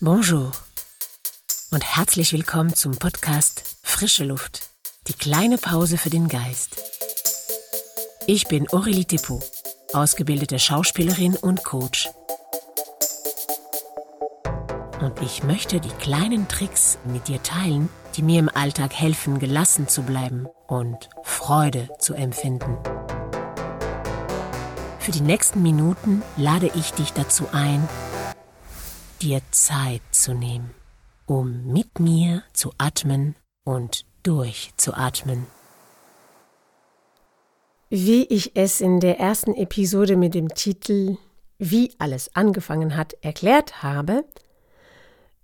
Bonjour und herzlich willkommen zum Podcast Frische Luft, die kleine Pause für den Geist. Ich bin Aurélie Depot, ausgebildete Schauspielerin und Coach. Und ich möchte die kleinen Tricks mit dir teilen, die mir im Alltag helfen, gelassen zu bleiben und Freude zu empfinden. Für die nächsten Minuten lade ich dich dazu ein, dir Zeit zu nehmen, um mit mir zu atmen und durchzuatmen. Wie ich es in der ersten Episode mit dem Titel Wie alles angefangen hat erklärt habe,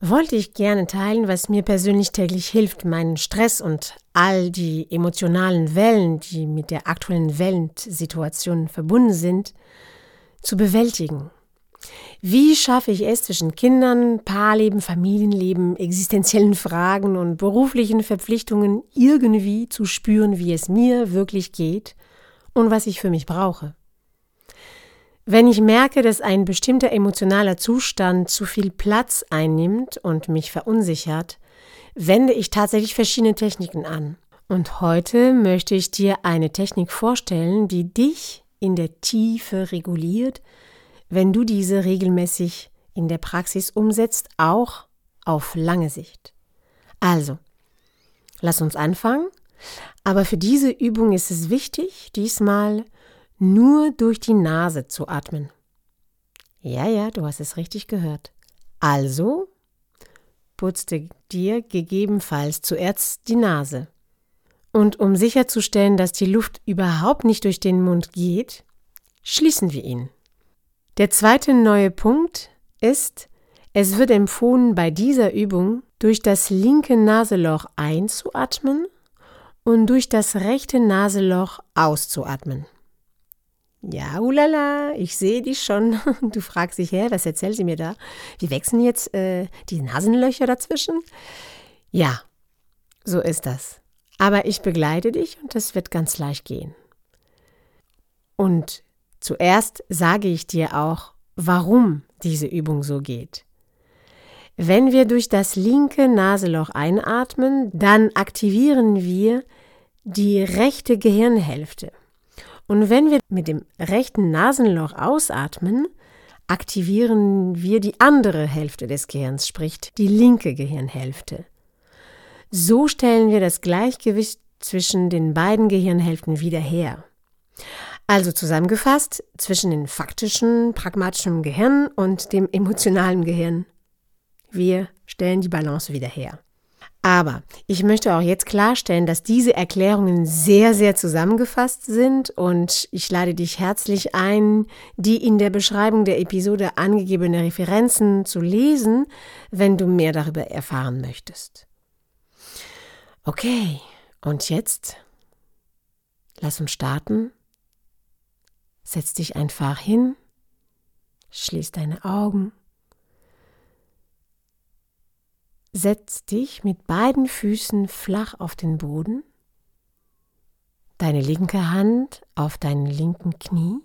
wollte ich gerne teilen, was mir persönlich täglich hilft, meinen Stress und all die emotionalen Wellen, die mit der aktuellen Weltsituation verbunden sind, zu bewältigen wie schaffe ich es zwischen Kindern, Paarleben, Familienleben, existenziellen Fragen und beruflichen Verpflichtungen irgendwie zu spüren, wie es mir wirklich geht und was ich für mich brauche? Wenn ich merke, dass ein bestimmter emotionaler Zustand zu viel Platz einnimmt und mich verunsichert, wende ich tatsächlich verschiedene Techniken an. Und heute möchte ich dir eine Technik vorstellen, die dich in der Tiefe reguliert, wenn du diese regelmäßig in der Praxis umsetzt, auch auf lange Sicht. Also, lass uns anfangen. Aber für diese Übung ist es wichtig, diesmal nur durch die Nase zu atmen. Ja, ja, du hast es richtig gehört. Also putzte dir gegebenenfalls zuerst die Nase. Und um sicherzustellen, dass die Luft überhaupt nicht durch den Mund geht, schließen wir ihn. Der zweite neue Punkt ist, es wird empfohlen, bei dieser Übung durch das linke Nasenloch einzuatmen und durch das rechte Nasenloch auszuatmen. Ja, ulala, ich sehe dich schon. Du fragst dich, hä, was erzählt sie mir da? Wie wechseln jetzt äh, die Nasenlöcher dazwischen? Ja, so ist das. Aber ich begleite dich und das wird ganz leicht gehen. Und Zuerst sage ich dir auch, warum diese Übung so geht. Wenn wir durch das linke Nasenloch einatmen, dann aktivieren wir die rechte Gehirnhälfte. Und wenn wir mit dem rechten Nasenloch ausatmen, aktivieren wir die andere Hälfte des Gehirns, sprich die linke Gehirnhälfte. So stellen wir das Gleichgewicht zwischen den beiden Gehirnhälften wieder her. Also zusammengefasst zwischen dem faktischen, pragmatischen Gehirn und dem emotionalen Gehirn. Wir stellen die Balance wieder her. Aber ich möchte auch jetzt klarstellen, dass diese Erklärungen sehr, sehr zusammengefasst sind und ich lade dich herzlich ein, die in der Beschreibung der Episode angegebene Referenzen zu lesen, wenn du mehr darüber erfahren möchtest. Okay, und jetzt lass uns starten Setz dich einfach hin, schließ deine Augen, setz dich mit beiden Füßen flach auf den Boden, deine linke Hand auf deinen linken Knie,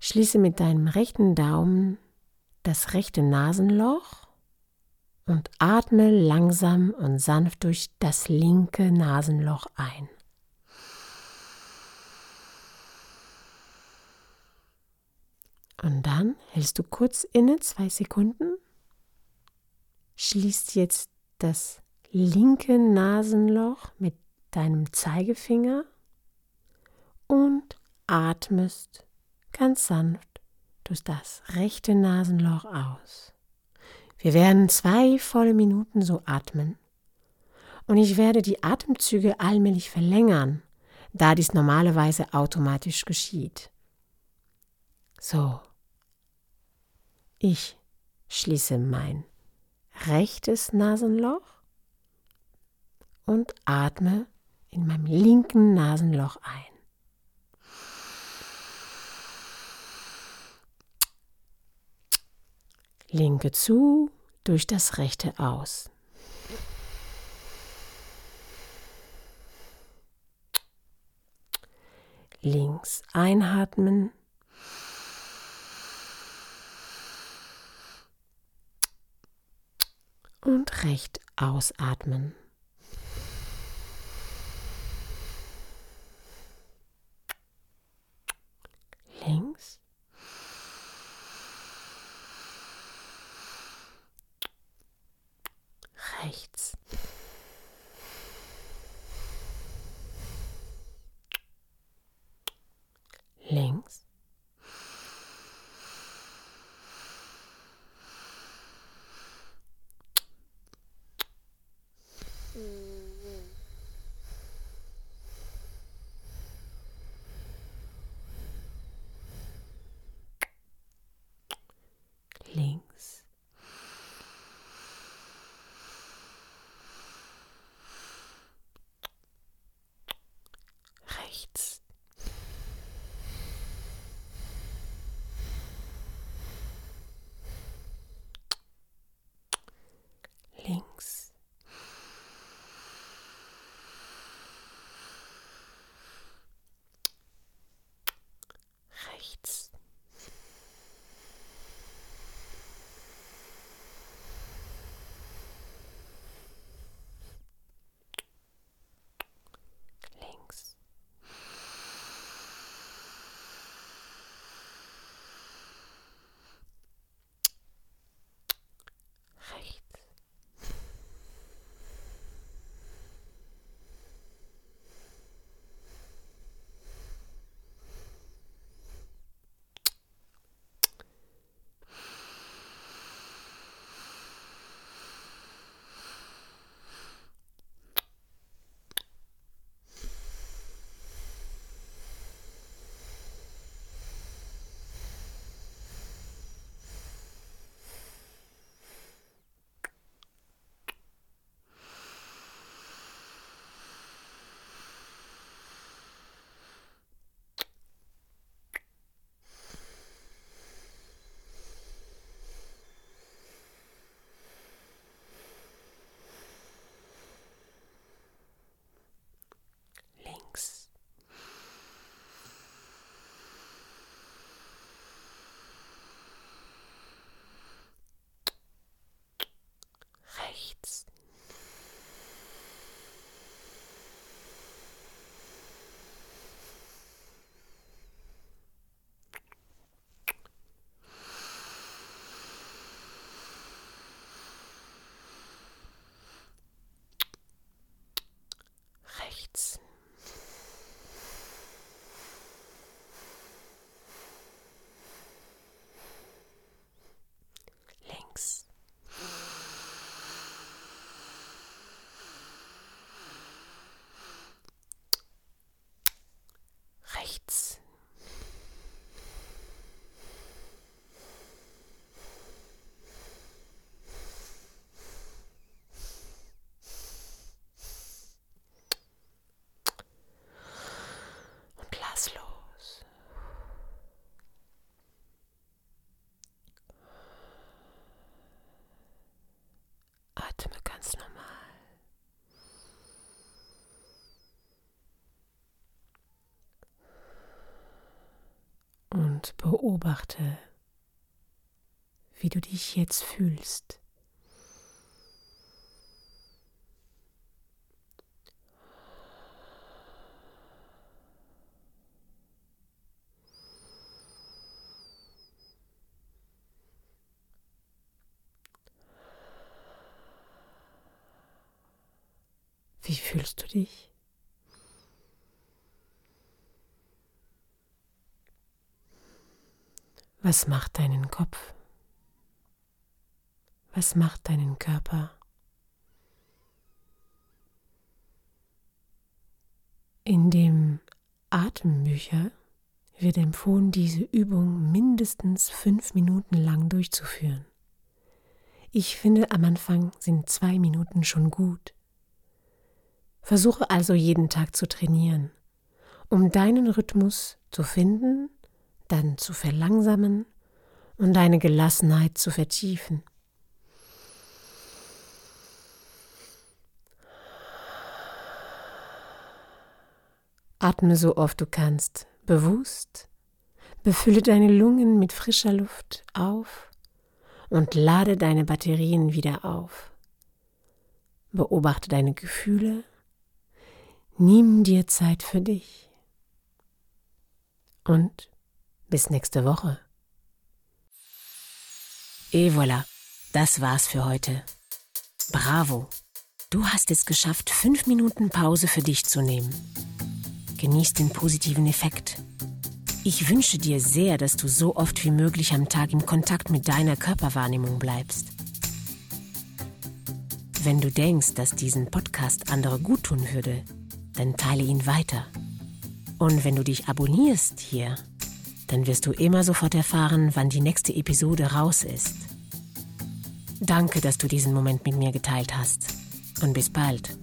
schließe mit deinem rechten Daumen das rechte Nasenloch und atme langsam und sanft durch das linke Nasenloch ein. Und dann hältst du kurz inne, zwei Sekunden, schließt jetzt das linke Nasenloch mit deinem Zeigefinger und atmest ganz sanft durch das rechte Nasenloch aus. Wir werden zwei volle Minuten so atmen. Und ich werde die Atemzüge allmählich verlängern, da dies normalerweise automatisch geschieht. So. Ich schließe mein rechtes Nasenloch und atme in meinem linken Nasenloch ein. Linke zu, durch das rechte aus. Links einatmen und recht ausatmen. Links. Ganz normal. Und beobachte, wie du dich jetzt fühlst. Wie fühlst du dich? Was macht deinen Kopf? Was macht deinen Körper? In dem Atembücher wird empfohlen, diese Übung mindestens fünf Minuten lang durchzuführen. Ich finde, am Anfang sind zwei Minuten schon gut. Versuche also jeden Tag zu trainieren, um deinen Rhythmus zu finden, dann zu verlangsamen und deine Gelassenheit zu vertiefen. Atme so oft du kannst, bewusst, befülle deine Lungen mit frischer Luft auf und lade deine Batterien wieder auf. beobachte deine Gefühle, nimm dir Zeit für dich. Und bis nächste Woche. Et voilà, das war's für heute. Bravo, du hast es geschafft, fünf Minuten Pause für dich zu nehmen. Genieß den positiven Effekt. Ich wünsche dir sehr, dass du so oft wie möglich am Tag im Kontakt mit deiner Körperwahrnehmung bleibst. Wenn du denkst, dass diesen Podcast andere gut tun würde, dann teile ihn weiter. Und wenn du dich abonnierst hier, dann wirst du immer sofort erfahren, wann die nächste Episode raus ist. Danke, dass du diesen Moment mit mir geteilt hast. Und bis bald.